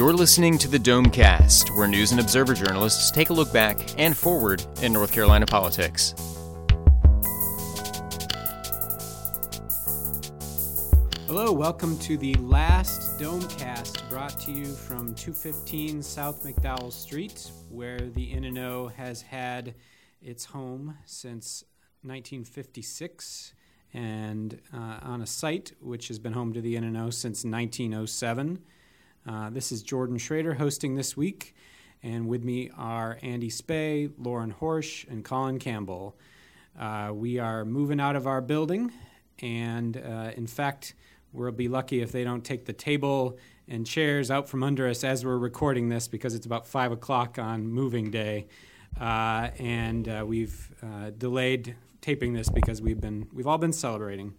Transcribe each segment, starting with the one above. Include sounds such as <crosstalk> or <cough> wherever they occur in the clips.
You're listening to the Domecast, where news and observer journalists take a look back and forward in North Carolina politics. Hello, welcome to the last Domecast brought to you from 215 South McDowell Street, where the N&O has had its home since 1956 and uh, on a site which has been home to the N&O since 1907. Uh, this is Jordan Schrader hosting this week, and with me are Andy Specht, Lauren Horsch, and Colin Campbell. Uh, we are moving out of our building, and uh, in fact, we'll be lucky if they don't take the table and chairs out from under us as we're recording this because it's about 5 o'clock on moving day. Uh, and uh, we've delayed taping this because we've been we've all been celebrating,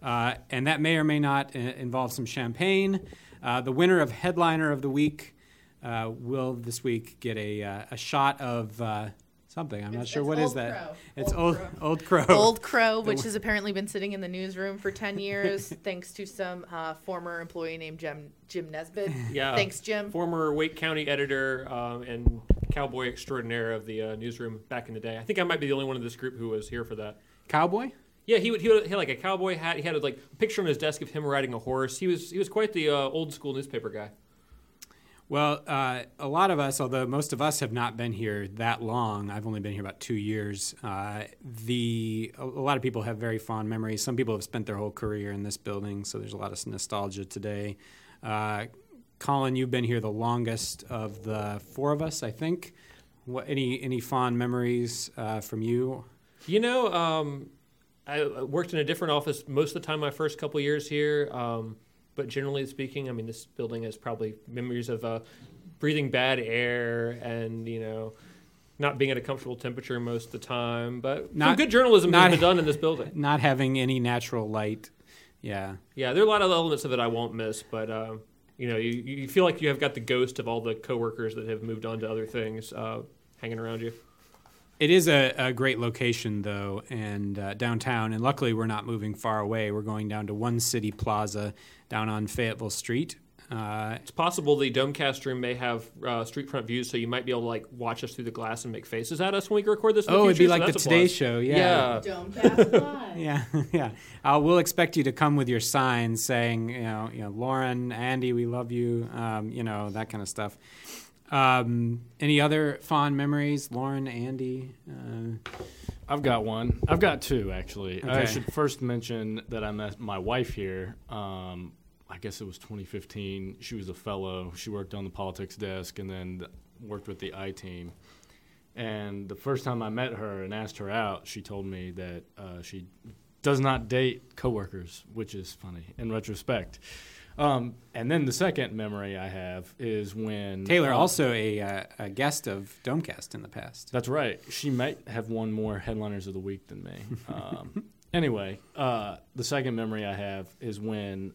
and that may or may not involve some champagne. Uh, the winner of headliner of the week uh, will this week get a uh, a shot of. Uh, something I'm not It's- sure it's what is Old that. Crow. It's Old old Crow. old crow. Old Crow, which has apparently been sitting in the newsroom for 10 years, <laughs> thanks to some uh, former employee named Jim, Jim Nesbitt. <laughs> Yeah. Thanks, Jim. Former Wake County editor um, and cowboy extraordinaire of the uh, newsroom back in the day. I think I might be the only one in this group who was here for that. Cowboy. Yeah, he would. He, would, he had like a cowboy hat. He had like a picture on his desk of him riding a horse. He was he was quite the uh, old school newspaper guy. Well, uh, a lot of us, although most of us have not been here that long, I've only been here about two years. Uh, the a, a lot of people have very fond memories. Some people have spent their whole career in this building, so there's a lot of nostalgia today. Uh, Colin, you've been here the longest of the four of us, I think. What, any any fond memories uh, from you? You know, um, I worked in a different office most of the time my first couple years here. Um, but generally speaking, I mean, this building has probably memories of uh, breathing bad air and you know. Not being at a comfortable temperature most of the time, but some Not- good journalism not- has been done in this building. <laughs> Not having any natural light. Yeah. Yeah, there are a lot of elements of it I won't miss, but uh, you know, you, you feel like you have got the ghost of all the coworkers that have moved on to other things uh, hanging around you. It is a, a great location, though, and uh, downtown. And luckily, we're not moving far away. We're going down to One City Plaza down on Fayetteville Street. Uh, It's possible the Domecast room may have uh, street front views, so you might be able to like watch us through the glass and make faces at us when we record this. In oh, the it'd be future, so like the Today plus. Show. Yeah. Yeah. Domecast <laughs> Live. Yeah, <laughs> yeah. Uh, we'll expect you to come with your signs saying, you know, you know, Lauren, Andy, we love you, um, you know, that kind of stuff. Um, any other fond memories, Lauren, Andy? Uh, I've got one. I've got two actually. I should first mention that I met my wife here. Um, I guess it was 2015. She was a fellow. She worked on the politics desk and then worked with the I team. And the first time I met her and asked her out, she told me that uh, she does not date coworkers, which is funny in retrospect. Um, and then the second memory I have is when Taylor, uh, also a, uh, a guest of Domecast in the past. that's right. She might have won more headliners of the week than me. Um, <laughs> anyway, uh, the second memory I have is when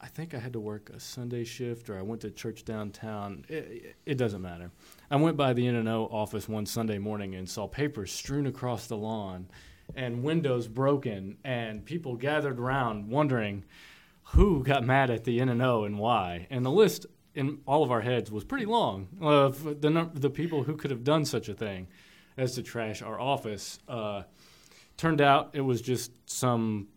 I think I had to work a Sunday shift or I went to church downtown. It, it doesn't matter. I went by the N&O office one Sunday morning and saw papers strewn across the lawn and windows broken and people gathered around wondering who got mad at the N&O and why. And the list in all of our heads was pretty long of the the people who could have done such a thing as to trash our office. Uh, turned out it was just some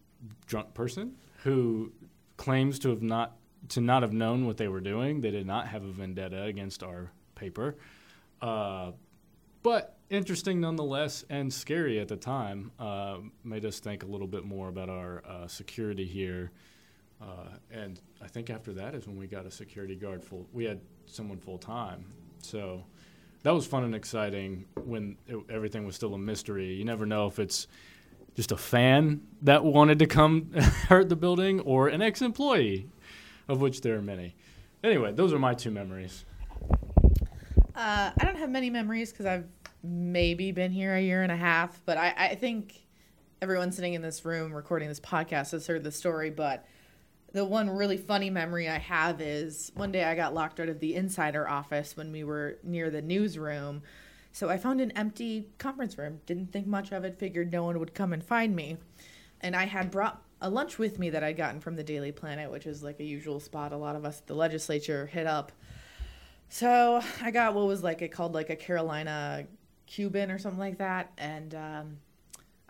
drunk person who claims to have not to not have known what they were doing. They did not have a vendetta against our paper. Uh, but interesting nonetheless and scary at the time. Uh, made us think a little bit more about our uh, security here. Uh, and I think after that is when we got a security guard full. We had someone full time, so that was fun and exciting. When it, everything was still a mystery, you never know if it's just a fan that wanted to come <laughs> hurt the building or an ex-employee, of which there are many. Anyway, those are my two memories. Uh, I don't have many memories because I've maybe been here a year and a half, but I, I think everyone sitting in this room recording this podcast has heard the story. But the one really funny memory I have is one day I got locked out of the insider office when we were near the newsroom. So I found an empty conference room, didn't think much of it, figured no one would come and find me. And I had brought a lunch with me that I'd gotten from the Daily Planet, which is like a usual spot a lot of us at the legislature hit up. So I got what was like it called like a Carolina Cuban or something like that, and um,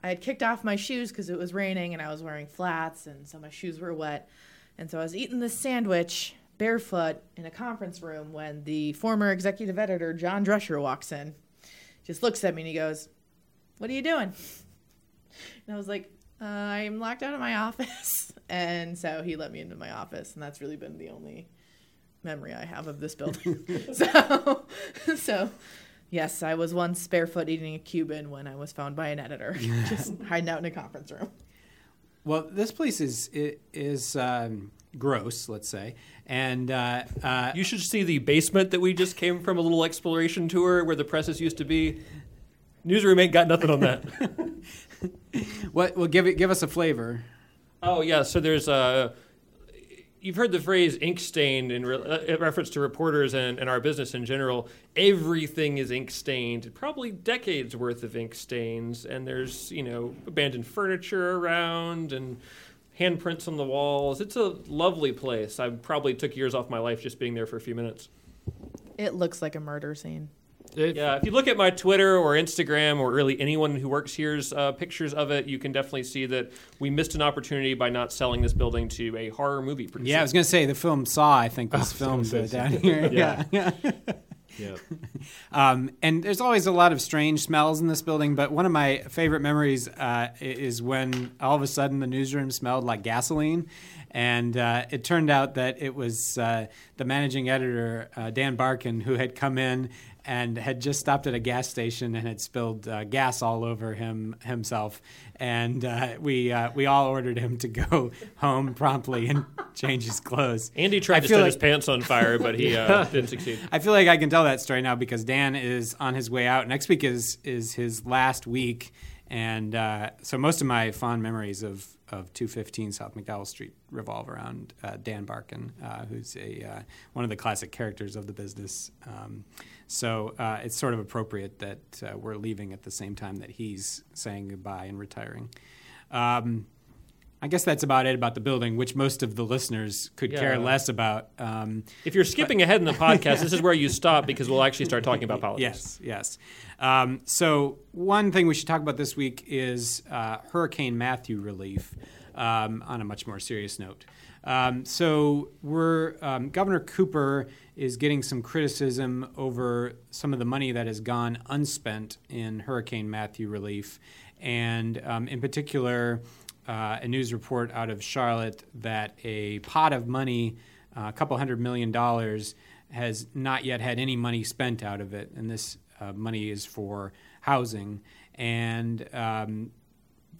I had kicked off my shoes because it was raining and I was wearing flats, and so my shoes were wet, and so I was eating this sandwich barefoot in a conference room when the former executive editor John Drescher walks in, just looks at me and he goes, "What are you doing?" And I was like, uh, "I'm locked out of my <laughs> office," and so he let me into my office, and that's really been the only memory I have of this building. <laughs> <laughs> so, so yes, I was once barefoot eating a Cuban when I was found by an editor, just hiding out in a conference room. Well, this place is is um, gross, let's say, and uh, uh, You should see the basement that we just came from a little exploration tour where the presses used to be. Newsroom ain't got nothing on that. <laughs> what? Well, give it give us a flavor. oh yeah, so there's uh You've heard the phrase ink stained in, re- uh, in reference to reporters and, and our business in general. Everything is ink stained, probably decades worth of ink stains. And there's, you know, abandoned furniture around and handprints on the walls. It's a lovely place. I probably took years off my life just being there for a few minutes. It looks like a murder scene. Yeah, if you look at my Twitter or Instagram or really anyone who works here's uh, pictures of it, you can definitely see that we missed an opportunity by not selling this building to a horror movie producer. Yeah, I was going to say the film Saw. I think was <laughs> filmed uh, down here. <laughs> <laughs> Yeah. yeah. Yep. Um, and there's always a lot of strange smells in this building, but one of my favorite memories uh, is when all of a sudden the newsroom smelled like gasoline. And uh, it turned out that it was uh, the managing editor, uh, Dan Barkin, who had come in and had just stopped at a gas station and had spilled uh, gas all over him himself. And uh, we uh, we all ordered him to go <laughs> home promptly and change his clothes. Andy tried I to set like- his pants on fire, but he uh, <laughs> didn't succeed. I feel like I can tell that story now because Dan is on his way out. Next week is is his last week, and uh, so most of my fond memories of of 215 South McDowell Street revolve around uh, Dan Barkin, uh, who's a uh, one of the classic characters of the business. Um, so uh, it's sort of appropriate that uh, we're leaving at the same time that he's saying goodbye and retiring. Um, I guess that's about it about the building, which most of the listeners could care Yeah. less about. Um, If you're skipping ahead in the podcast, this is <laughs> where you stop because we'll actually start talking about politics. Yes, yes. Um, so one thing we should talk about this week is uh, Hurricane Matthew relief. Um, on a much more serious note, um, so we're um, Governor Cooper is getting some criticism over some of the money that has gone unspent in Hurricane Matthew relief, and um, in particular, uh, a news report out of Charlotte that a pot of money, uh, a couple hundred million dollars, has not yet had any money spent out of it, and this uh, money is for housing. And um,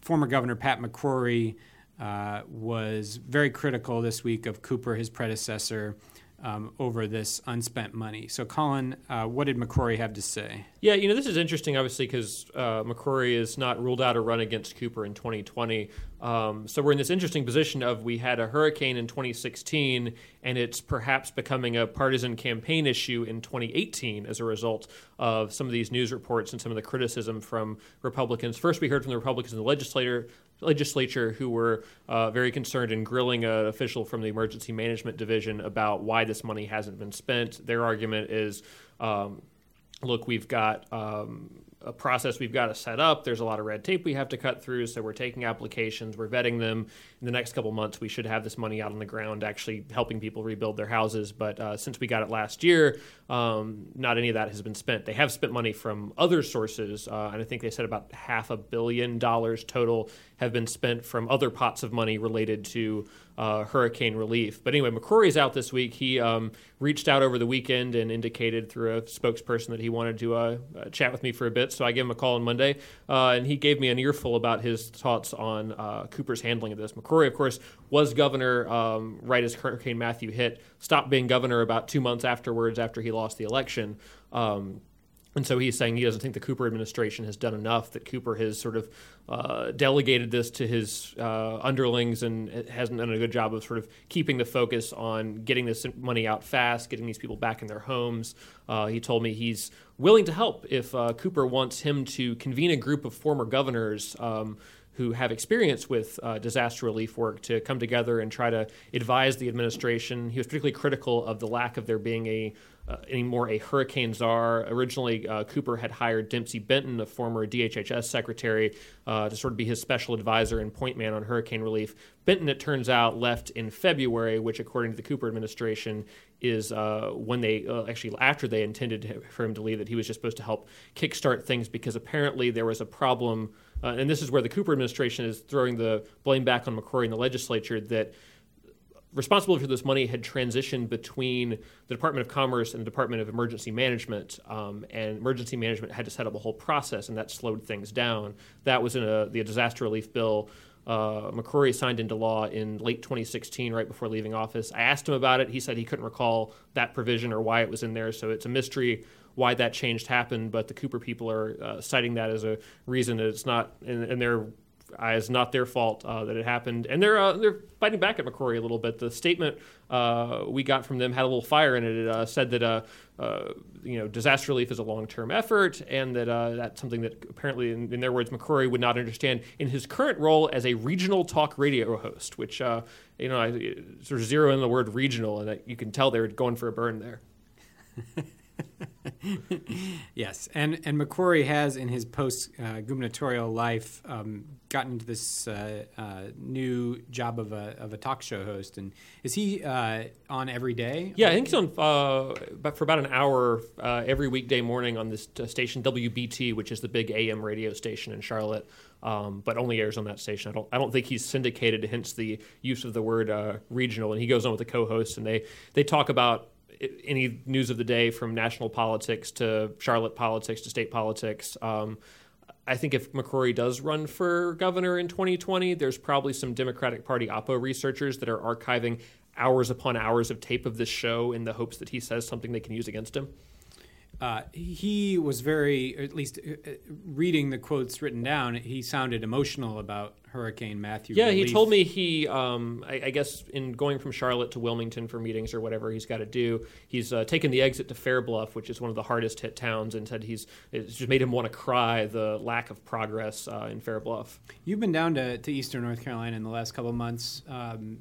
former Governor Pat McCrory uh, was very critical this week of Cooper, his predecessor, um, over this unspent money. So, Colin, uh, what did McCrory have to say? Yeah, you know, this is interesting, obviously, because uh, McCrory is not ruled out a run against Cooper in 2020. Um, so we're in this interesting position of we had a hurricane in 2016, and it's perhaps becoming a partisan campaign issue in 2018 as a result of some of these news reports and some of the criticism from Republicans. First, we heard from the Republicans in the legislature legislature who were uh, very concerned in grilling an official from the emergency management division about why this money hasn't been spent. Their argument is. Um, look, we've got um, a process we've got to set up. There's a lot of red tape we have to cut through. So we're taking applications, we're vetting them. In the next couple months, we should have this money out on the ground, actually helping people rebuild their houses. But uh, since we got it last year, um, not any of that has been spent. They have spent money from other sources, uh, and I think they said about half a billion dollars total have been spent from other pots of money related to uh, hurricane relief. But anyway, McCrory's out this week. He um, reached out over the weekend and indicated through a spokesperson that he wanted to uh, uh, chat with me for a bit. So I gave him a call on Monday, uh, and he gave me an earful about his thoughts on uh, Cooper's handling of this. McCrory, of course, was governor um, right as Hurricane Matthew hit, stopped being governor about two months afterwards after he lost the election. Um, and so he's saying he doesn't think the Cooper administration has done enough, that Cooper has sort of uh, delegated this to his uh, underlings and hasn't done a good job of sort of keeping the focus on getting this money out fast, getting these people back in their homes. Uh, he told me he's willing to help if uh, Cooper wants him to convene a group of former governors. Um, who have experience with uh, disaster relief work to come together and try to advise the administration. He was particularly critical of the lack of there being a uh, anymore a hurricane czar. Originally, uh, Cooper had hired Dempsey Benton, a former DHHS secretary, uh, to sort of be his special advisor and point man on hurricane relief. Benton, it turns out, left in February, which, according to the Cooper administration, is uh, when they uh, actually after they intended for him to leave that he was just supposed to help kickstart things because apparently there was a problem uh, and this is where the Cooper administration is throwing the blame back on McCrory in the legislature that responsibility for this money had transitioned between the Department of Commerce and the Department of Emergency Management, um, and emergency management had to set up a whole process, and that slowed things down. That was in a, the disaster relief bill. Uh, McCrory signed into law in late 2016, right before leaving office. I asked him about it. He said he couldn't recall that provision or why it was in there, so it's a mystery why that change happened. But the Cooper people are uh, citing that as a reason that it's not, and, they're it's not their fault uh, that it happened, and they're uh, they're fighting back at McCrory a little bit. The statement uh, we got from them had a little fire in it. It uh, said that uh, you know disaster relief is a long term effort, and that that's something that apparently, in, in, their words, McCrory would not understand in his current role as a regional talk radio host. Which you know, I sort of zero in the word regional, and you can tell they're going for a burn there. <laughs> <laughs> yes, and and McCrory has in his post uh, gubernatorial life um, gotten into this uh, uh, new job of a of a talk show host. And is he uh, on every day? Yeah, I think he's on uh, for about an hour uh, every weekday morning on this station WBT, which is the big AM radio station in Charlotte. Um, but only airs on that station. I don't. I don't think he's syndicated. Hence the use of the word regional. And he goes on with the co-hosts, and they they talk about any news of the day from national politics to Charlotte politics to state politics. Um, I think if McCrory does run for governor in 2020, there's probably some Democratic Party Oppo researchers that are archiving hours upon hours of tape of this show in the hopes that he says something they can use against him. Uh, he was very, at least uh, uh, reading the quotes written down, he sounded emotional about Hurricane Matthew. Yeah, relief. he told me he, um, I, I, guess, in going from Charlotte to Wilmington for meetings or whatever he's got to do, he's uh, taken the exit to Fair Bluff, which is one of the hardest hit towns, and said he's it's just made him want to cry the lack of progress uh, in Fair Bluff. You've been down to, to Eastern North Carolina in the last couple of months. Um,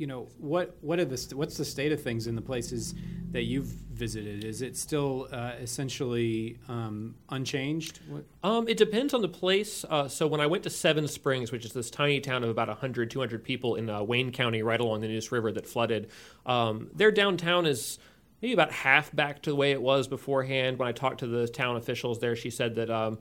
you know what what are the what's the state of things in the places that you've visited? Is it still uh, essentially um, unchanged? Um, it depends on the place. Uh, so when I went to Seven Springs, which is this tiny town of about 100, 200 people in uh, Wayne County, right along the Neuse River that flooded, um, their downtown is maybe about half back to the way it was beforehand. When I talked to the town officials there, she said that um,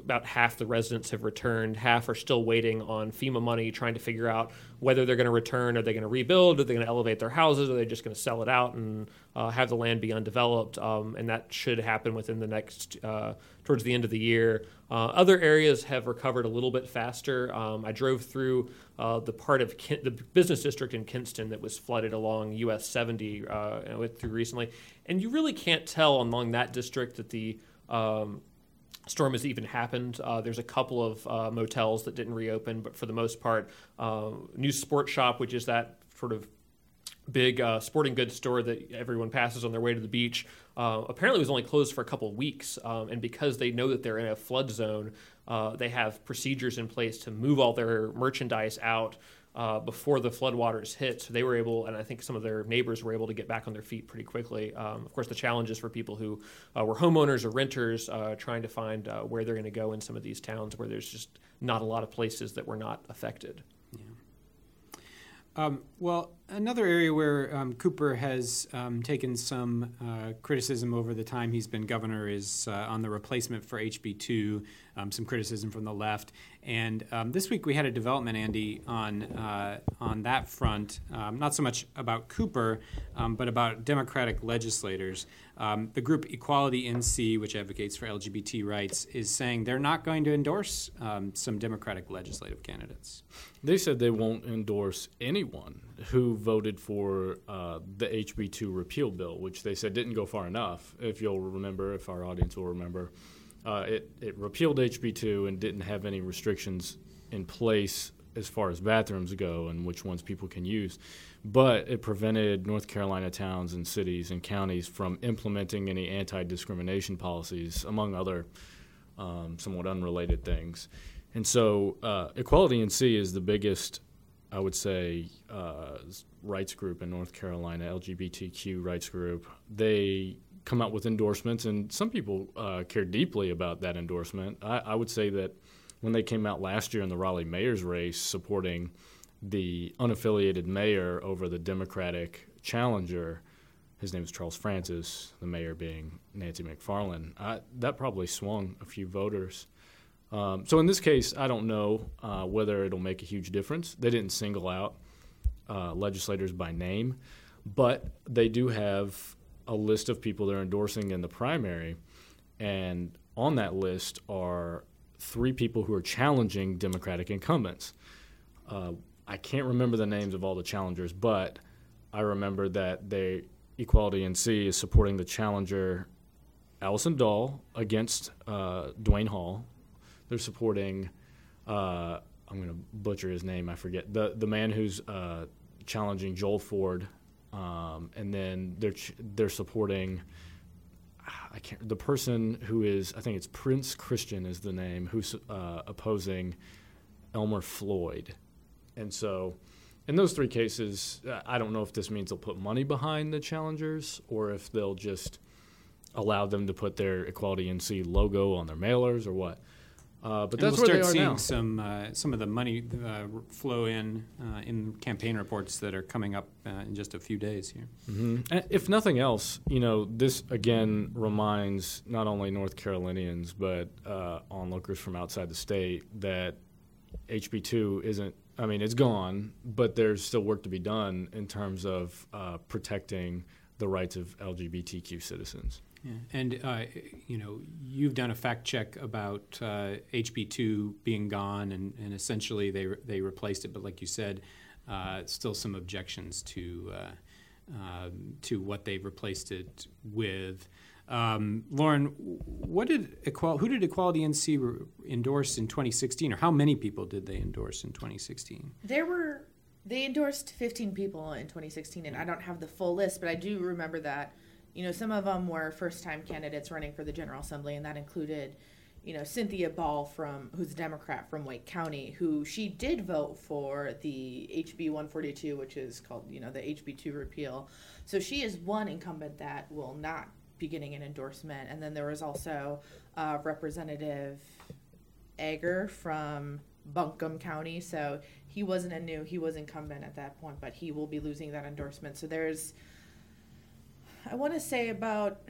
about half the residents have returned. Half are still waiting on FEMA money, trying to figure out whether they're going to return. Are they going to rebuild? Are they going to elevate their houses? Are they just going to sell it out and uh, have the land be undeveloped? Um, and that should happen within the next, uh, towards the end of the year. Uh, other areas have recovered a little bit faster. Um, I drove through uh, the part of Ken- the business district in Kinston that was flooded along US 70 uh, through recently. And you really can't tell along that district that the um, storm has even happened. Uh, there's a couple of uh, motels that didn't reopen, but for the most part, uh, Neuse Sport Shop, which is that sort of big uh, sporting goods store that everyone passes on their way to the beach, uh, apparently was only closed for a couple of weeks. Um, and because they know that they're in a flood zone, uh, they have procedures in place to move all their merchandise out uh, before the floodwaters hit. So they were able, and I think some of their neighbors were able to get back on their feet pretty quickly. Um, of course, the challenge is for people who uh, were homeowners or renters uh, trying to find where they're going to go in some of these towns where there's just not a lot of places that were not affected. Um, well, another area where um, Cooper has um, taken some uh, criticism over the time he's been governor is uh, on the replacement for HB2, um, some criticism from the left. And um, this week we had a development, Andy, on uh, on that front. Um, not so much about Cooper, um, but about Democratic legislators. Um, the group Equality NC, which advocates for LGBT rights, is saying they're not going to endorse um, some Democratic legislative candidates. They said they won't endorse anyone who voted for uh, the HB2 repeal bill, which they said didn't go far enough. If you'll remember, if our audience will remember. Uh, it, it repealed HB2 and didn't have any restrictions in place as far as bathrooms go and which ones people can use. But it prevented North Carolina towns and cities and counties from implementing any anti discrimination policies, among other um, somewhat unrelated things. And so, uh, Equality NC is the biggest I would say, uh, rights group in North Carolina, LGBTQ rights group, they come out with endorsements, and some people uh, care deeply about that endorsement. I, I, would say that when they came out last year in the Raleigh mayor's race supporting the unaffiliated mayor over the Democratic challenger, his name is Charles Francis, the mayor being Nancy McFarlane, I, that probably swung a few voters. Um, so in this case, I don't know uh, whether it'll make a huge difference. They didn't single out uh, legislators by name, but they do have a list of people they're endorsing in the primary, and on that list are three people who are challenging Democratic incumbents. Uh, I can't remember the names of all the challengers, but I remember that they Equality NC is supporting the challenger Allison Dahl against uh, Dwayne Hall, they're supporting. Uh, I'm going to butcher his name. I forget the the man who's uh, challenging Joel Ford, um, and then they're they're supporting. I can't. The person who is I think it's Prince Christian is the name who's uh, opposing Elmer Floyd, and so in those three cases, I don't know if this means they'll put money behind the challengers or if they'll just allow them to put their Equality NC logo on their mailers or what. Uh, but and that's we'll where start they are seeing now. some uh, some of the money uh, flow in uh, in campaign reports that are coming up uh, in just a few days here. Mm-hmm. And if nothing else, you know, this again reminds not only North Carolinians but uh, onlookers from outside the state that HB two isn't. I mean, it's gone, but there's still work to be done in terms of uh, protecting the rights of LGBTQ citizens. Yeah. And uh, you know, you've done a fact check about uh, HB two being gone, and, and essentially they re- they replaced it. But like you said, uh, still some objections to uh, um, to what they've replaced it with. Um, Lauren, what did Equal- who did Equality NC re- endorse in 2016, or how many people did they endorse in 2016? There were they endorsed 15 people in 2016, and I don't have the full list, but I do remember that. You know, some of them were first-time candidates running for the General Assembly, and that included, you know, Cynthia Ball from who's a Democrat from Wake County, who she did vote for the HB 142, which is called, you know, the HB 2 repeal. So she is one incumbent that will not be getting an endorsement. And then there was also uh, Representative Ager from Buncombe County. So he wasn't a new, he was incumbent at that point, but he will be losing that endorsement. So there's, I want to say about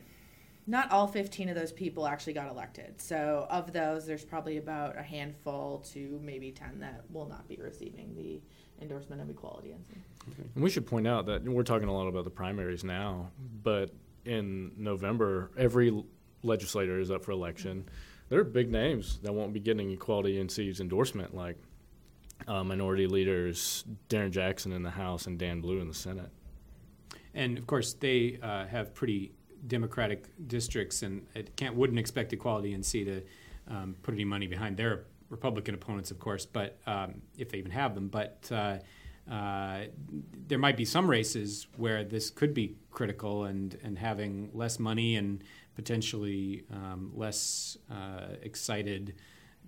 not all 15 of those people actually got elected. So of those, there's probably about a handful to maybe 10 that will not be receiving the endorsement of equality. NC. And we should point out that we're talking a lot about the primaries now, but in November, every legislator is up for election. There are big names that won't be getting Equality NC's endorsement, like uh, minority leaders Darren Jackson in the House and Dan Blue in the Senate. And of course, they uh, have pretty democratic districts, and it can't wouldn't expect Equality NC to um, put any money behind their Republican opponents, of course, but um, if they even have them. But uh, uh, there might be some races where this could be critical, and and having less money and potentially um, less uh, excited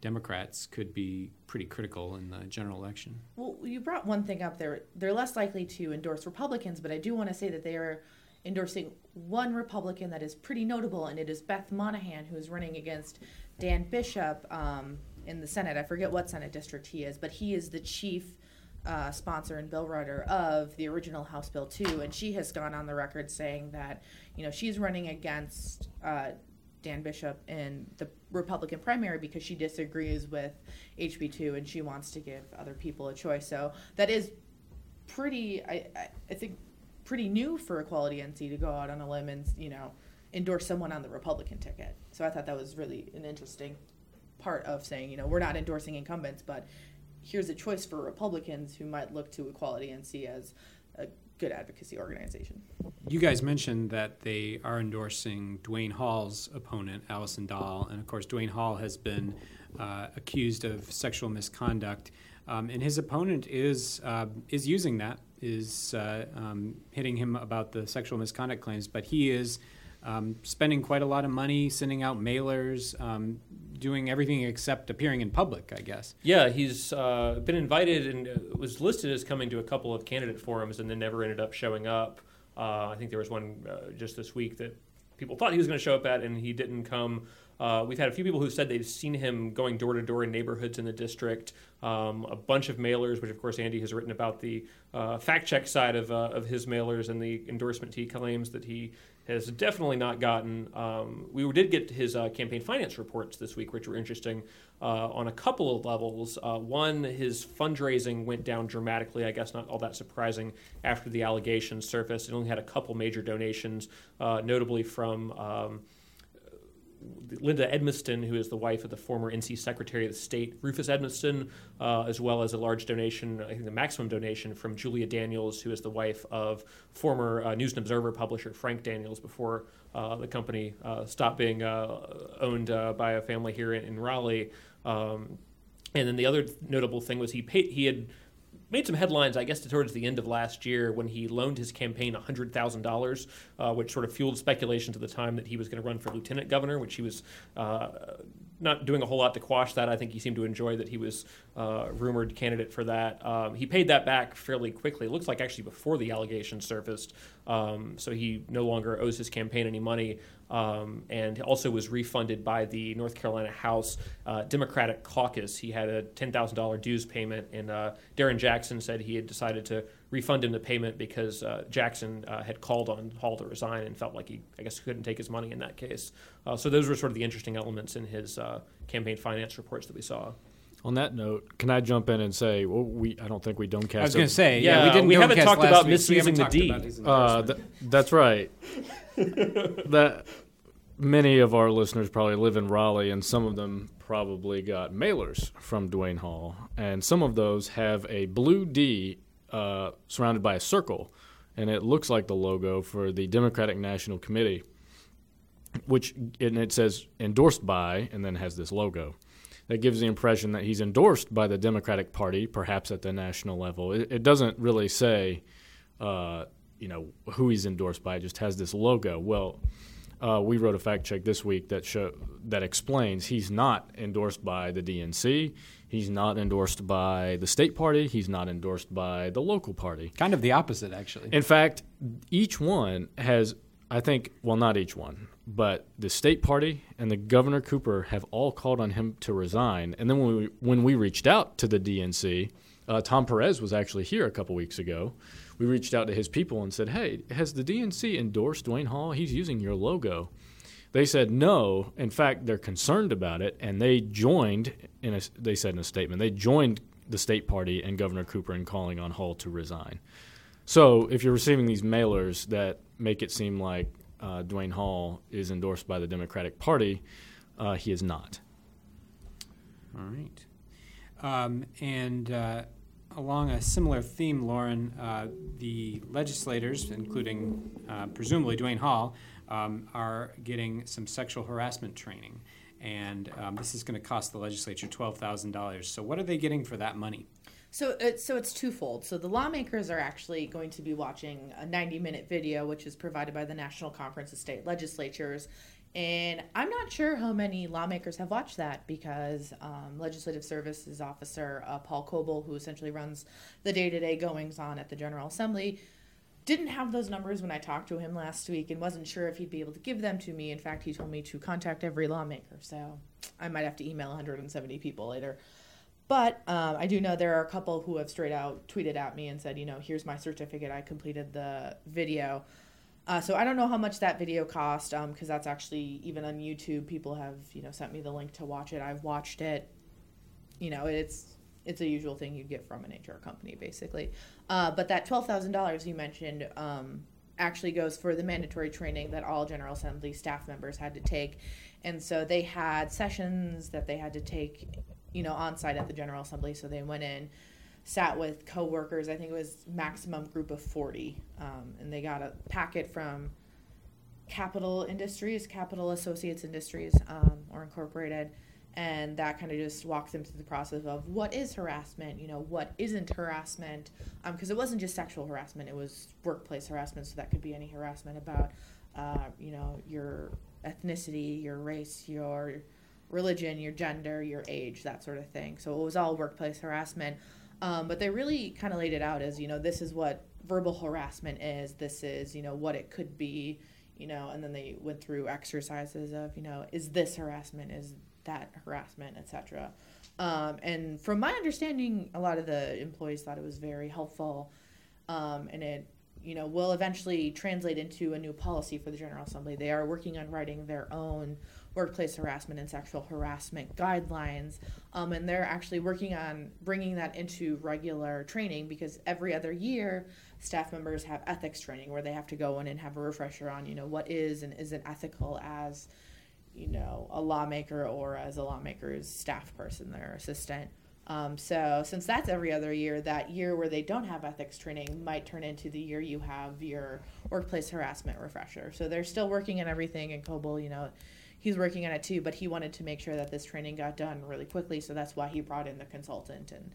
Democrats could be pretty critical in the general election. Well, you brought one thing up there. They're less likely to endorse Republicans, but I do want to say that they are endorsing one Republican that is pretty notable, and it is Beth Monaghan, who is running against Dan Bishop um, in the Senate. I forget what Senate district he is, but he is the chief uh, sponsor and bill writer of the original House Bill 2, and she has gone on the record saying that, you know, she's running against uh, Dan Bishop in the Republican primary because she disagrees with HB2 and she wants to give other people a choice. So that is pretty, I, I, think, pretty new for Equality NC to go out on a limb and, you know, endorse someone on the Republican ticket. So I thought that was really an interesting part of saying, you know, we're not endorsing incumbents, but here's a choice for Republicans who might look to Equality NC as a good advocacy organization. You guys mentioned that they are endorsing Dwayne Hall's opponent, Allison Dahl, and of course, Dwayne Hall has been uh, accused of sexual misconduct, um, and his opponent is uh, is using that, is uh, um, hitting him about the sexual misconduct claims, but he is. Um, spending quite a lot of money, sending out mailers, um, doing everything except appearing in public, I guess. Yeah, he's uh, been invited and uh, was listed as coming to a couple of candidate forums and then never ended up showing up. Uh, I think there was one uh, just this week that people thought he was going to show up at and he didn't come. Uh, we've had a few people who said they've seen him going door to door in neighborhoods in the district. Um, a bunch of mailers, which of course Andy has written about the uh, fact check side of, of his mailers and the endorsement he claims that he has definitely not gotten. Um, we did get his uh, campaign finance reports this week, which were interesting uh, on a couple of levels. Uh, one, his fundraising went down dramatically. I guess not all that surprising after the allegations surfaced. It only had a couple major donations, notably from. Um, Linda Edmisten, who is the wife of the former NC Secretary of State Rufus Edmisten, uh, as well as a large donation, I think the maximum donation from Julia Daniels, who is the wife of former uh, News and Observer publisher Frank Daniels before uh, the company uh, stopped being uh, owned uh, by a family here in, in Raleigh. Um, and then the other notable thing was he paid, he had made some headlines, I guess, towards the end of last year when he loaned his campaign $100,000, uh, which sort of fueled speculation to the time that he was going to run for lieutenant governor, which he was uh, not doing a whole lot to quash that. I think he seemed to enjoy that he was uh, rumored candidate for that. Um, he paid that back fairly quickly. It looks like actually before the allegations surfaced. Um, so he no longer owes his campaign any money, um, and also was refunded by the North Carolina House uh, Democratic Caucus. He had a ten thousand dollar dues payment, and uh, Darren Jackson said he had decided to refund him the payment because uh, Jackson uh, had called on Hall to resign and felt like he, I guess, couldn't take his money in that case. Uh, so those were sort of the interesting elements in his campaign finance reports that we saw. On that note, can I jump in and say well, we? I don't think we don't cast. I was going to say, Yeah, yeah, we didn't. we haven't talked about week, so we haven't misusing the D. Uh, th- that's right. that many of our listeners probably live in Raleigh, and some of them probably got mailers from Dwayne Hall, and some of those have a blue D uh, surrounded by a circle, and it looks like the logo for the Democratic National Committee, which and it says endorsed by, and then has this logo. That gives the impression that he's endorsed by the Democratic Party, perhaps at the national level. It, it doesn't really say, uh, you know, who he's endorsed by. It just has this logo. Well, uh, we wrote a fact check this week that show that explains he's not endorsed by the DNC. He's not endorsed by the state party. He's not endorsed by the local party. kind of the opposite, actually. In fact, each one has, I think, well, not each one, but the state party and the Governor Cooper have all called on him to resign. And then when we when we reached out to the DNC, uh, Tom Perez was actually here a couple weeks ago. We reached out to his people and said, "Hey, has the DNC endorsed Dwayne Hall? He's using your logo." They said no. In fact, they're concerned about it, and they joined. In a, they said in a statement, they joined the state party and Governor Cooper in calling on Hall to resign. So, if you're receiving these mailers that make it seem like uh, Dwayne Hall is endorsed by the Democratic Party, uh, he is not. All right. Um, and uh, along a similar theme, Lauren, uh, the legislators, including uh, presumably Dwayne Hall, um, are getting some sexual harassment training. And um, this is going to cost the legislature $12,000. So, what are they getting for that money? So it's so it's twofold. So the lawmakers are actually going to be watching a 90-minute video, which is provided by the National Conference of State Legislatures, and I'm not sure how many lawmakers have watched that because um, Legislative Services Officer uh, Paul Coble, who essentially runs the day-to-day goings-on at the General Assembly, didn't have those numbers when I talked to him last week and wasn't sure if he'd be able to give them to me. In fact, he told me to contact every lawmaker, so I might have to email 170 people later. But um, I do know there are a couple who have straight out tweeted at me and said, you know, here's my certificate. I completed the video. Uh, so I don't know how much that video cost because um, that's actually even on YouTube. People have you know sent me the link to watch it. I've watched it. You know, it's it's a usual thing you'd get from an HR company, basically. Uh, but that twelve thousand dollars you mentioned um, actually goes for the mandatory training that all General Assembly staff members had to take, and so they had sessions that they had to take you know, on site at the General Assembly. So they went in, sat with coworkers. I think it was maximum group of 40. Um, and they got a packet from Capital Industries, Capital Associates Industries, um, or Incorporated. And that kind of just walked them through the process of what is harassment, you know, what isn't harassment. Because it wasn't just sexual harassment, it was workplace harassment. So that could be any harassment about, uh, you know, your ethnicity, your race, your religion, your gender, your age, that sort of thing. So it was all workplace harassment. Um, but they really kind of laid it out as, you know, this is what verbal harassment is, this is, you know, what it could be, you know, and then they went through exercises of, you know, is this harassment, is that harassment, etc. Um, and from my understanding, a lot of the employees thought it was very helpful, um, and it you know will eventually translate into a new policy for the General Assembly. They are working on writing their own workplace harassment and sexual harassment guidelines, um, and they're actually working on bringing that into regular training because every other year staff members have ethics training where they have to go in and have a refresher on you know what is and isn't ethical as you know a lawmaker or as a lawmaker's staff person, their assistant. Um, so since that's every other year, that year where they don't have ethics training might turn into the year you have your workplace harassment refresher. So they're still working on everything, and Coble, you know, he's working on it too. But he wanted to make sure that this training got done really quickly, so that's why he brought in the consultant and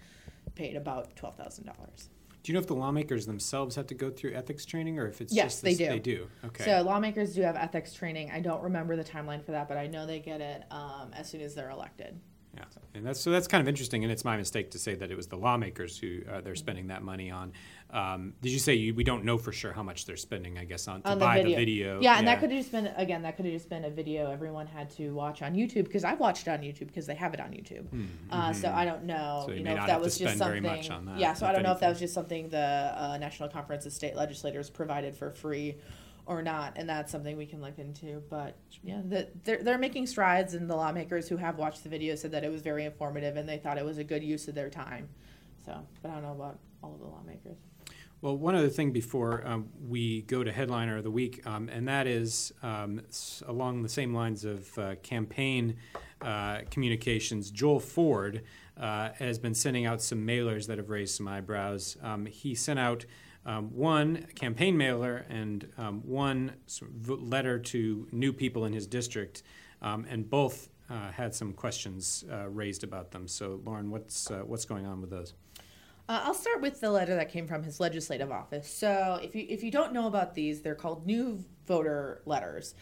paid about twelve thousand dollars. Do you know if the lawmakers themselves have to go through ethics training, or if it's Yes, just they this- do. They do. Okay. So lawmakers do have ethics training. I don't remember the timeline for that, but I know they get it um, as soon as they're elected. Yeah, and that's so that's kind of interesting, and it's my mistake to say that it was the lawmakers who uh, they're spending that money on. Um, did you say you, we don't know for sure how much they're spending? I guess on to on buy the video. the video. Yeah, and that could have just been again that could have just been a video everyone had to watch on YouTube because I've watched it on YouTube because they have it on YouTube. Uh, so I don't know, Hmm, So you you know, not if that was just spend very something. much on that, yeah, so I don't know if that was just something the uh, National Conference of State Legislators provided for free or not, and that's something we can look into. But yeah, the, they're they're making strides, and the lawmakers who have watched the video said that it was very informative and they thought it was a good use of their time. So, but I don't know about all of the lawmakers. Well, one other thing before um, we go to headliner of the week, um, and that is um, along the same lines of uh, campaign uh, communications. Joel Ford uh, has been sending out some mailers that have raised some eyebrows. Um, he sent out um, one campaign mailer and um, one letter to new people in his district, um, and both uh, had some questions uh, raised about them. So, Lauren, what's uh, what's going on with those? Uh, I'll start with the letter that came from his legislative office. So, if you if you don't know about these, they're called new voter letters.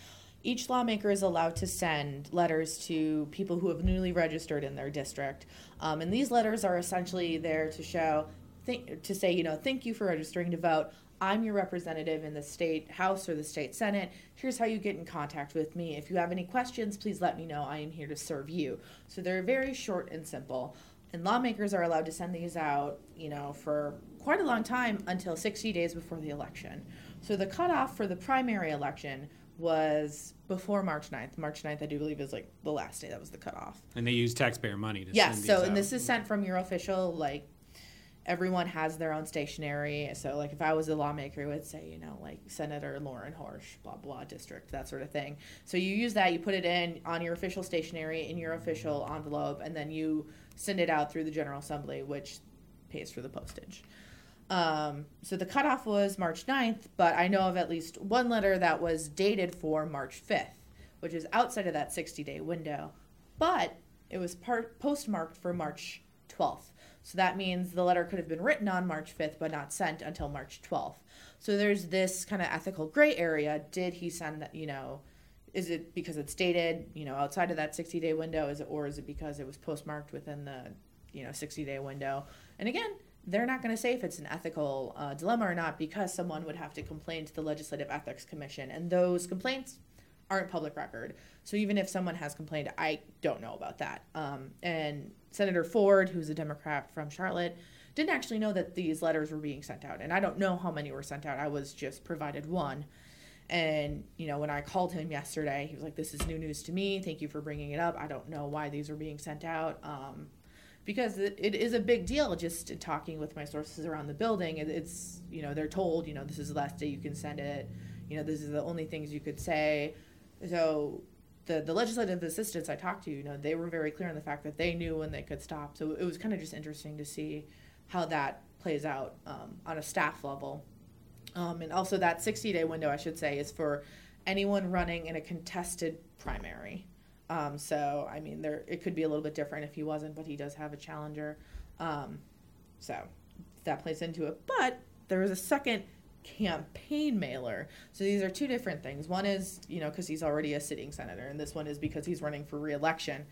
Each lawmaker is allowed to send letters to people who have newly registered in their district, um, and these letters are essentially there to show, th- to say, you know, thank you for registering to vote. I'm your representative in the state house or the state senate. Here's how you get in contact with me. If you have any questions, please let me know. I am here to serve you. So they're very short and simple. And lawmakers are allowed to send these out, you know, for quite a long time until 60 days before the election. So the cutoff for the primary election was before March 9th. March 9th, I do believe, is like the last day that was the cutoff. And they use taxpayer money to Yes, send so and out. this is sent from your official like everyone has their own stationery. So like if I was a lawmaker, it would say, you know, like Senator Lauren Horsch, blah blah district, that sort of thing. So you use that, you put it in on your official stationery in your official envelope, and then you send it out through the General Assembly, which pays for the postage. Um, so the cutoff was March 9th, but I know of at least one letter that was dated for March 5th, which is outside of that 60 day window. But it was part postmarked for March 12th. So that means the letter could have been written on March 5th, but not sent until March 12th. So there's this kind of ethical gray area. Did he send that, you know, is it because it's dated, you know, outside of that 60 day window? Is it, or is it because it was postmarked within the, you know, 60 day window? And again, they're not going to say if it's an ethical uh, dilemma or not because someone would have to complain to the Legislative Ethics Commission. And those complaints aren't public record. So even if someone has complained, I don't know about that. Um, and Senator Ford, who's a Democrat from Charlotte, didn't actually know that these letters were being sent out. And I don't know how many were sent out. I was just provided one. And, you know, when I called him yesterday, he was like, This is new news to me. Thank you for bringing it up. I don't know why these are being sent out. Um, because it, it is a big deal just talking with my sources around the building. It, it's, you know, they're told, you know, this is the last day you can send it. You know, this is the only things you could say. So the, the legislative assistants I talked to, you know, they were very clear on the fact that they knew when they could stop. So it was kind of just interesting to see how that plays out um, on a staff level. Um, and also that 60 day window, I should say, is for anyone running in a contested primary. Um, so I mean, there it could be a little bit different if he wasn't, but he does have a challenger. Um, so that plays into it. But there was a second campaign mailer. So these are two different things. One is, you know, because he's already a sitting senator, and this one is because he's running for reelection.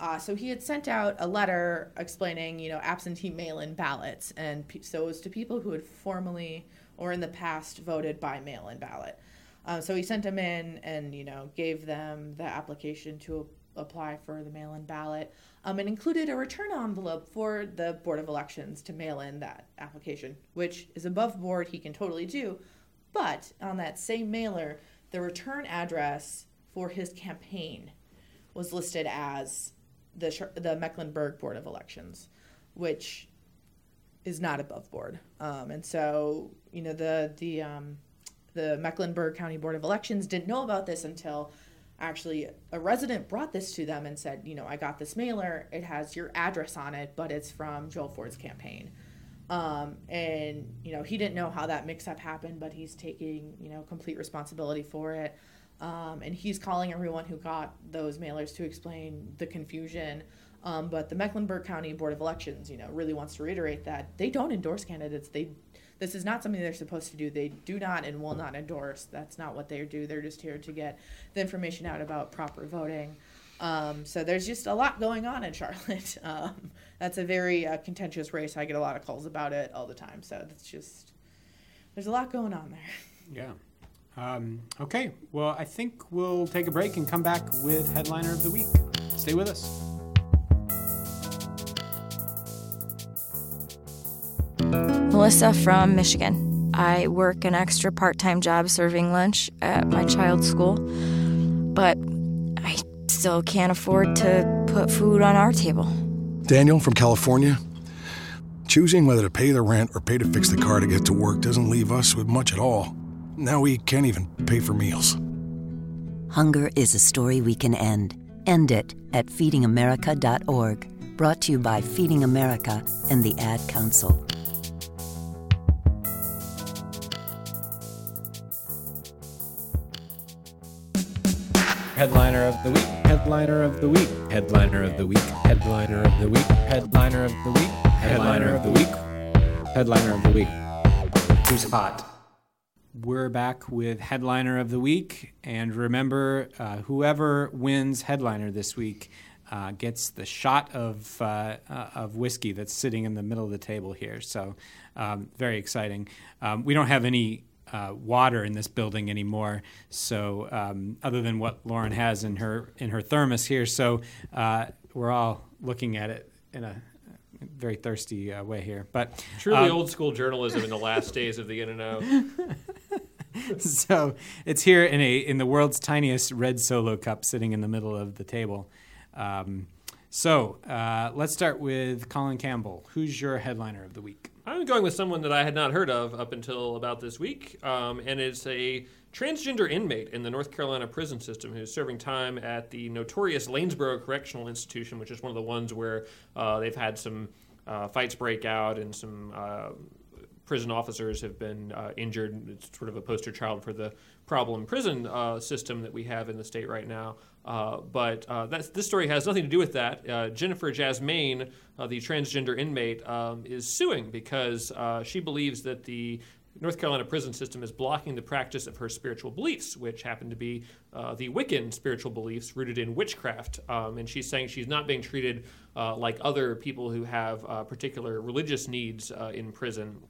Uh, so he had sent out a letter explaining, you know, absentee mail-in ballots, and pe- so it was to people who had formally or in the past voted by mail-in ballot. Um, so he sent them in and you know gave them the application to apply for the mail-in ballot, um, and included a return envelope for the board of elections to mail in that application, which is above board. He can totally do, but on that same mailer, the return address for his campaign was listed as the the Mecklenburg Board of Elections, which is not above board. Um, and so you know the the um, the Mecklenburg County Board of Elections didn't know about this until actually a resident brought this to them and said, you know, I got this mailer. It has your address on it, but it's from Joel Ford's campaign. Um, and you know he didn't know how that mix-up happened, but he's taking you know complete responsibility for it. Um, and he's calling everyone who got those mailers to explain the confusion. Um, but the Mecklenburg County Board of Elections, you know, really wants to reiterate that they don't endorse candidates. They this is not something they're supposed to do. They do not and will not endorse. That's not what they do. They're just here to get the information out about proper voting. Um, so there's just a lot going on in Charlotte. <laughs> Um, that's a very uh, contentious race. I get a lot of calls about it all the time. So that's just there's a lot going on there. Yeah. Um, okay. Well, I think we'll take a break and come back with headliner of the week. Stay with us. Melissa from Michigan. I work an extra part time job serving lunch at my child's school, but I still can't afford to put food on our table. Daniel from California. Choosing whether to pay the rent or pay to fix the car to get to work doesn't leave us with much at all. Now we can't even pay for meals. Hunger is a story we can end. End it at feedingamerica.org. Brought to you by Feeding America and the Ad Council. Headliner of the week. Headliner of the week. Headliner of the week. Headliner of the week. Headliner of the week. Headliner of the week. Headliner of the week. Who's hot? We're back with headliner of the week, and remember, uh, whoever wins headliner this week uh, gets the shot of uh, uh, of whiskey that's sitting in the middle of the table here. So, um, very exciting. Um, we don't have any uh, water in this building anymore. So um, other than what Lauren has in her in her thermos here, so uh, we're all looking at it in a very thirsty uh, way here. But Truly um, old school journalism in the last days of the N&O. <laughs> so it's here in a in the world's tiniest red solo cup, sitting in the middle of the table. Um, so uh, let's start with Colin Campbell. Who's your headliner of the week? I'm going with someone that I had not heard of up until about this week, um, and it's a transgender inmate in the North Carolina prison system who's serving time at the notorious Lanesboro Correctional Institution, which is one of the ones where uh, they've had some uh, fights break out and some uh, prison officers have been uh, injured. It's sort of a poster child for the problem prison uh, system that we have in the state right now. Uh, but uh, this story has nothing to do with that. Uh, Jennifer Jasmine, uh, the transgender inmate, um, is suing because uh, she believes that the North Carolina prison system is blocking the practice of her spiritual beliefs, which happen to be the Wiccan spiritual beliefs rooted in witchcraft. Um, and she's saying she's not being treated like other people who have particular religious needs in prison,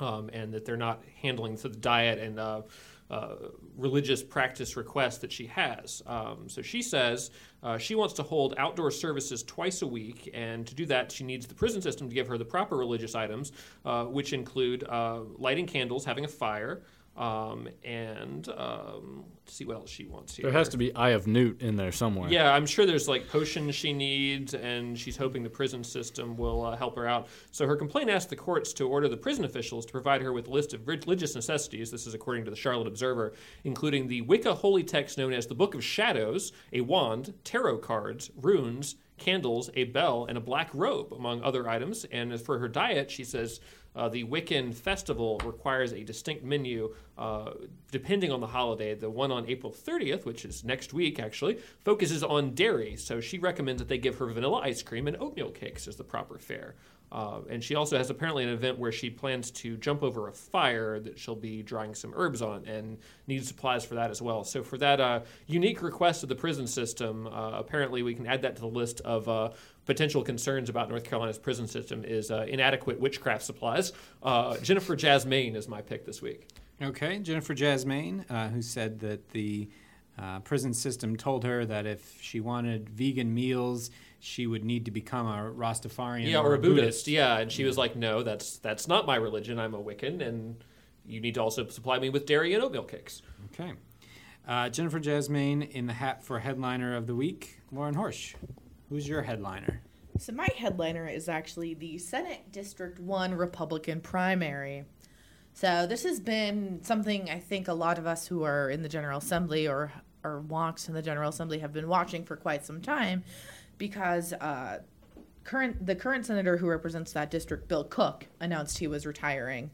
um, and that they're not handling the diet and uh, religious practice request that she has. Um, so she says uh, she wants to hold outdoor services twice a week, and to do that, she needs the prison system to give her the proper religious items, uh, which include uh, lighting candles, having a fire. Um, and um, let's see what else she wants here. There has to be Eye of Newt in there somewhere. Yeah, I'm sure there's like potions she needs, and she's hoping the prison system will uh, help her out. So her complaint asked the courts to order the prison officials to provide her with a list of religious necessities. This is according to the Charlotte Observer, including the Wicca holy text known as the Book of Shadows, a wand, tarot cards, runes, candles, a bell, and a black robe, among other items. And as for her diet, she says uh, the Wiccan festival requires a distinct menu uh, depending on the holiday. The one on April 30th, which is next week actually, focuses on dairy. So she recommends that they give her vanilla ice cream and oatmeal cakes as the proper fare. Uh, and she also has apparently an event where she plans to jump over a fire that she'll be drying some herbs on and needs supplies for that as well. So, for that uh, unique request of the prison system, uh, apparently we can add that to the list of uh, potential concerns about North Carolina's prison system is uh, inadequate witchcraft supplies. Uh, Jennifer Jasmine is my pick this week. Okay, Jennifer Jasmine, uh, who said that the uh, prison system told her that if she wanted vegan meals, she would need to become a Rastafarian yeah, or, a Buddhist. Yeah, and she was like, "No, that's that's not my religion. I'm a Wiccan, and you need to also supply me with dairy and oatmeal cakes." Okay. Uh, Jennifer Jasmine in the hat for headliner of the week. Lauren Horsch, who's your headliner? So my headliner is actually the Senate District 1 Republican primary. So this has been something I think a lot of us who are in the General Assembly or or walks in the General Assembly have been watching for quite some time because uh, current the current senator who represents that district, Bill Cook, announced he was retiring.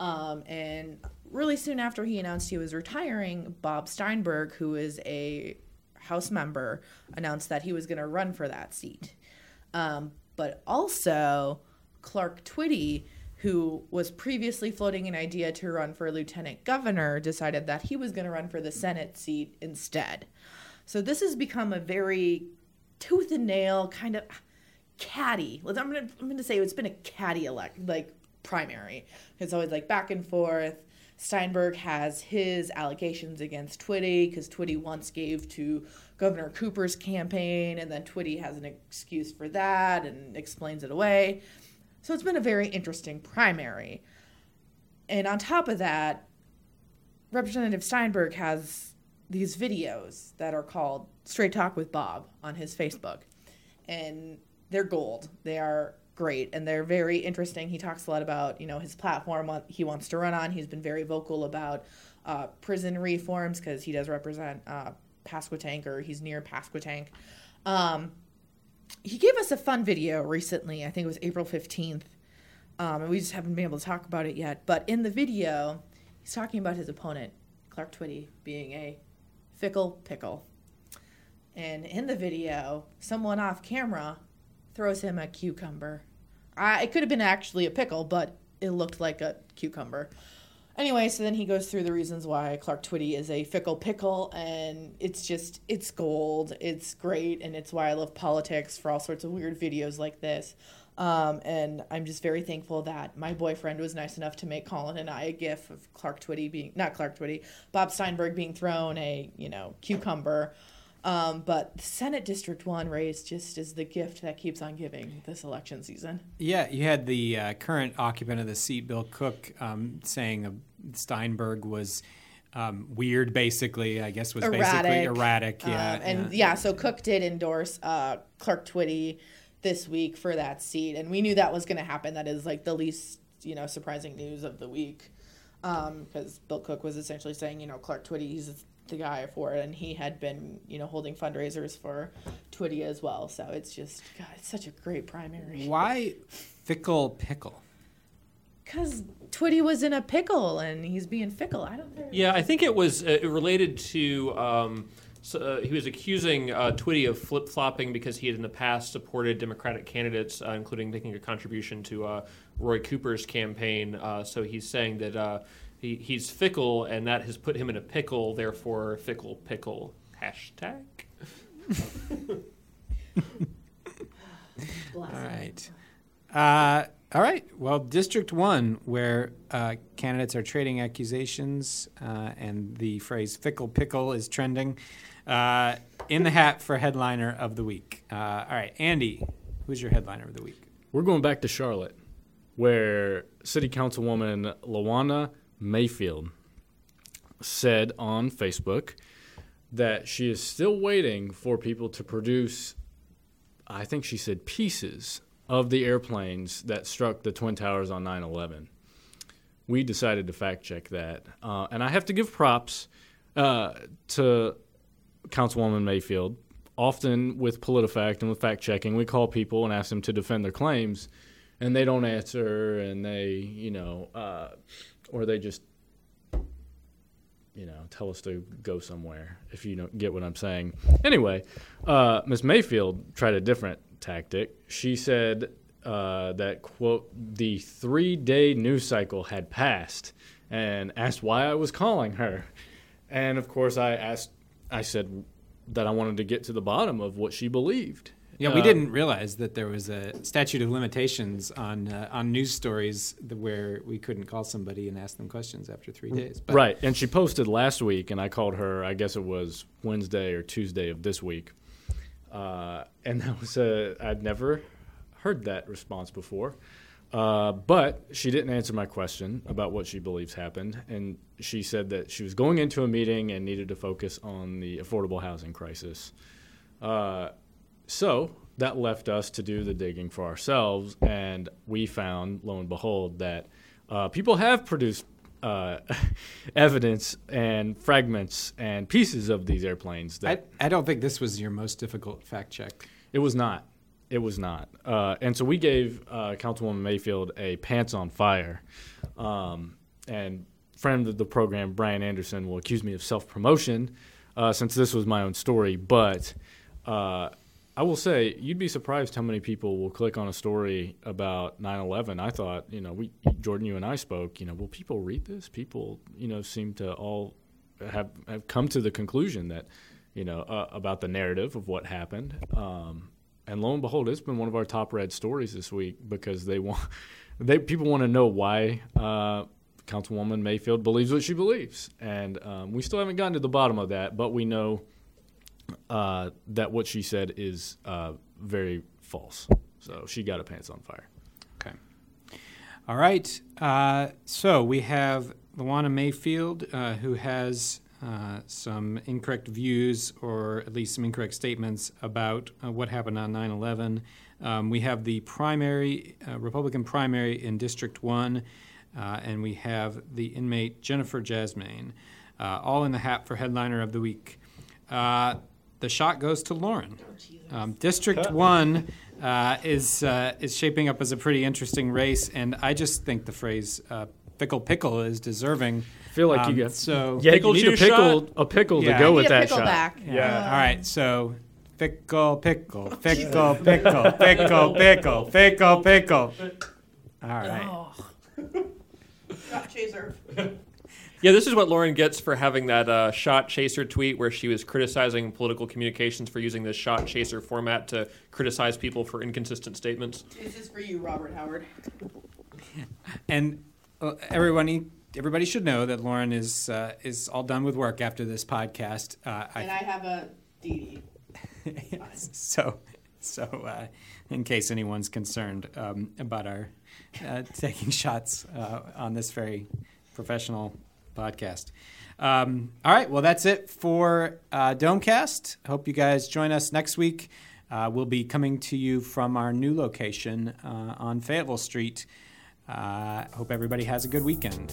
Um, and really soon after he announced he was retiring, Bob Steinberg, who is a House member, announced that he was going to run for that seat. Um, but also, Clark Twitty, who was previously floating an idea to run for lieutenant governor, decided that he was going to run for the Senate seat instead. So this has become a very tooth and nail kind of catty. I'm gonna say it's been a catty elect like primary. It's always like back and forth. Steinberg has his allegations against Twitty because Twitty once gave to Governor Cooper's campaign, and then Twitty has an excuse for that and explains it away. So it's been a very interesting primary. And on top of that, Representative Steinberg has these videos that are called Straight Talk with Bob on his Facebook. And they're gold. They are great and they're very interesting. He talks a lot about, you know, his platform he wants to run on. He's been very vocal about uh, prison reforms because he does represent uh, Pasquotank or he's near Pasquotank. Um, he gave us a fun video recently. I think it was April 15th. Um, and we just haven't been able to talk about it yet. But in the video, he's talking about his opponent, Clark Twitty, being a fickle pickle. And in the video, someone off camera throws him a cucumber. I, it could have been actually a pickle, but it looked like a cucumber. Anyway, so then he goes through the reasons why Clark Twitty is a fickle pickle, and it's just, it's gold. It's great, and it's why I love politics for all sorts of weird videos like this. Um, and I'm just very thankful that my boyfriend was nice enough to make Colin and I a gif of Clark Twitty being, not Clark Twitty, Bob Steinberg being thrown a, you know, cucumber. Um, but Senate District 1 race just is the gift that keeps on giving this election season. Yeah, you had the uh, current occupant of the seat, Bill Cook, um, saying uh, Steinberg was um, weird, basically, I guess was erratic. basically erratic. Yeah. Um, and yeah. yeah. so Cook did endorse uh, Clark Twitty this week for that seat. And we knew that was going to happen. That is like the least, you know, surprising news of the week. Because um, Bill Cook was essentially saying, you know, Clark Twitty, he's the guy for it, and he had been, you know, holding fundraisers for Twitty as well. So it's just, God, it's such a great primary. Why fickle pickle? Because Twitty was in a pickle and he's being fickle. I don't know. Yeah, I think it was uh, related to. Um, so, uh, he was accusing uh, Twitty of flip flopping because he had in the past supported Democratic candidates, uh, including making a contribution to uh, Roy Cooper's campaign. Uh, so he's saying that uh, he, he's fickle, and that has put him in a pickle. Therefore, fickle pickle hashtag. <laughs> all right. All right. Well, District One, where uh, candidates are trading accusations, uh, and the phrase "fickle pickle" is trending. Uh, in the hat for headliner of the week. Uh, all right, Andy, who's your headliner of the week? We're going back to Charlotte, where City Councilwoman Lawana Mayfield said on Facebook that she is still waiting for people to produce, I think she said, pieces of the airplanes that struck the Twin Towers on 9 11. We decided to fact check that. Uh, and I have to give props uh, to Councilwoman Mayfield. Often with PolitiFact and with fact checking, we call people and ask them to defend their claims, and they don't answer, and they, you know, uh, or they just you know tell us to go somewhere if you don't get what i'm saying anyway uh, miss mayfield tried a different tactic she said uh, that quote the three day news cycle had passed, and asked why I was calling her. And of course, I asked, I said that I wanted to get to the bottom of what she believed. Yeah, we Uh, didn't realize that there was a statute of limitations on uh, on news stories where we couldn't call somebody and ask them questions after three days. But right, and she posted last week, and I called her. I guess it was Wednesday or Tuesday of this week, uh, and <laughs> that was a I'd never heard that response before. Uh, but she didn't answer my question about what she believes happened, and she said that she was going into a meeting and needed to focus on the affordable housing crisis. Uh, so that left us to do the digging for ourselves, and we found, lo and behold, that uh, people have produced uh, <laughs> evidence and fragments and pieces of these airplanes. That I, I don't think this was your most difficult fact check. it was not. It was not. Uh, and so we gave uh, Councilwoman Mayfield a pants on fire. Um, and friend of the program, Brian Anderson, will accuse me of self promotion uh, since this was my own story. But uh, I will say, you'd be surprised how many people will click on a story about 9 11. I thought, you know, we, Jordan, you and I spoke, you know, will people read this? People, you know, seem to all have, have come to the conclusion that, you know, uh, about the narrative of what happened. Um, and lo and behold, it's been one of our top read stories this week because they want <laughs> they people want to know why uh, Councilwoman Mayfield believes what she believes, and um, we still haven't gotten to the bottom of that, but we know uh, that what she said is uh, very false. So she got her pants on fire. Okay. All right. Uh, so we have Lawana Mayfield, uh, who has uh, some incorrect views or at least some incorrect statements about what happened on 9 11. Um, we have the primary, Republican primary in District 1, uh, and we have the inmate Jennifer Jasmine, all in the hat for headliner of the week. Uh, the shot goes to Lauren. Um, District 1 uh, is, uh, is shaping up as a pretty interesting race, and I just think the phrase uh, pickle pickle is deserving. I feel like Um, you got so yeah, Pickle you need a pickle shot? a pickle Yeah. to go with a that shot. back. Yeah. All right. So pickle, pickle, <laughs> pickle, pickle, pickle, pickle, pickle, pickle. All right. Oh. Shot chaser. <laughs> Yeah, this is what Lauren gets for having that uh, shot chaser tweet where she was criticizing political communications for using this shot chaser format to criticize people for inconsistent statements. This is for you, Robert Howard. <laughs> And uh, everyone, everybody should know that Lauren is uh, is all done with work after this podcast. Uh, And I have a DD. <laughs> so, so uh, in case anyone's concerned um, about our uh, taking shots uh, on this very professional podcast. Um, all right, well, that's it for uh, Domecast. Hope you guys join us next week. Uh, we'll be coming to you from our new location uh, on Fayetteville Street. Uh, hope everybody has a good weekend.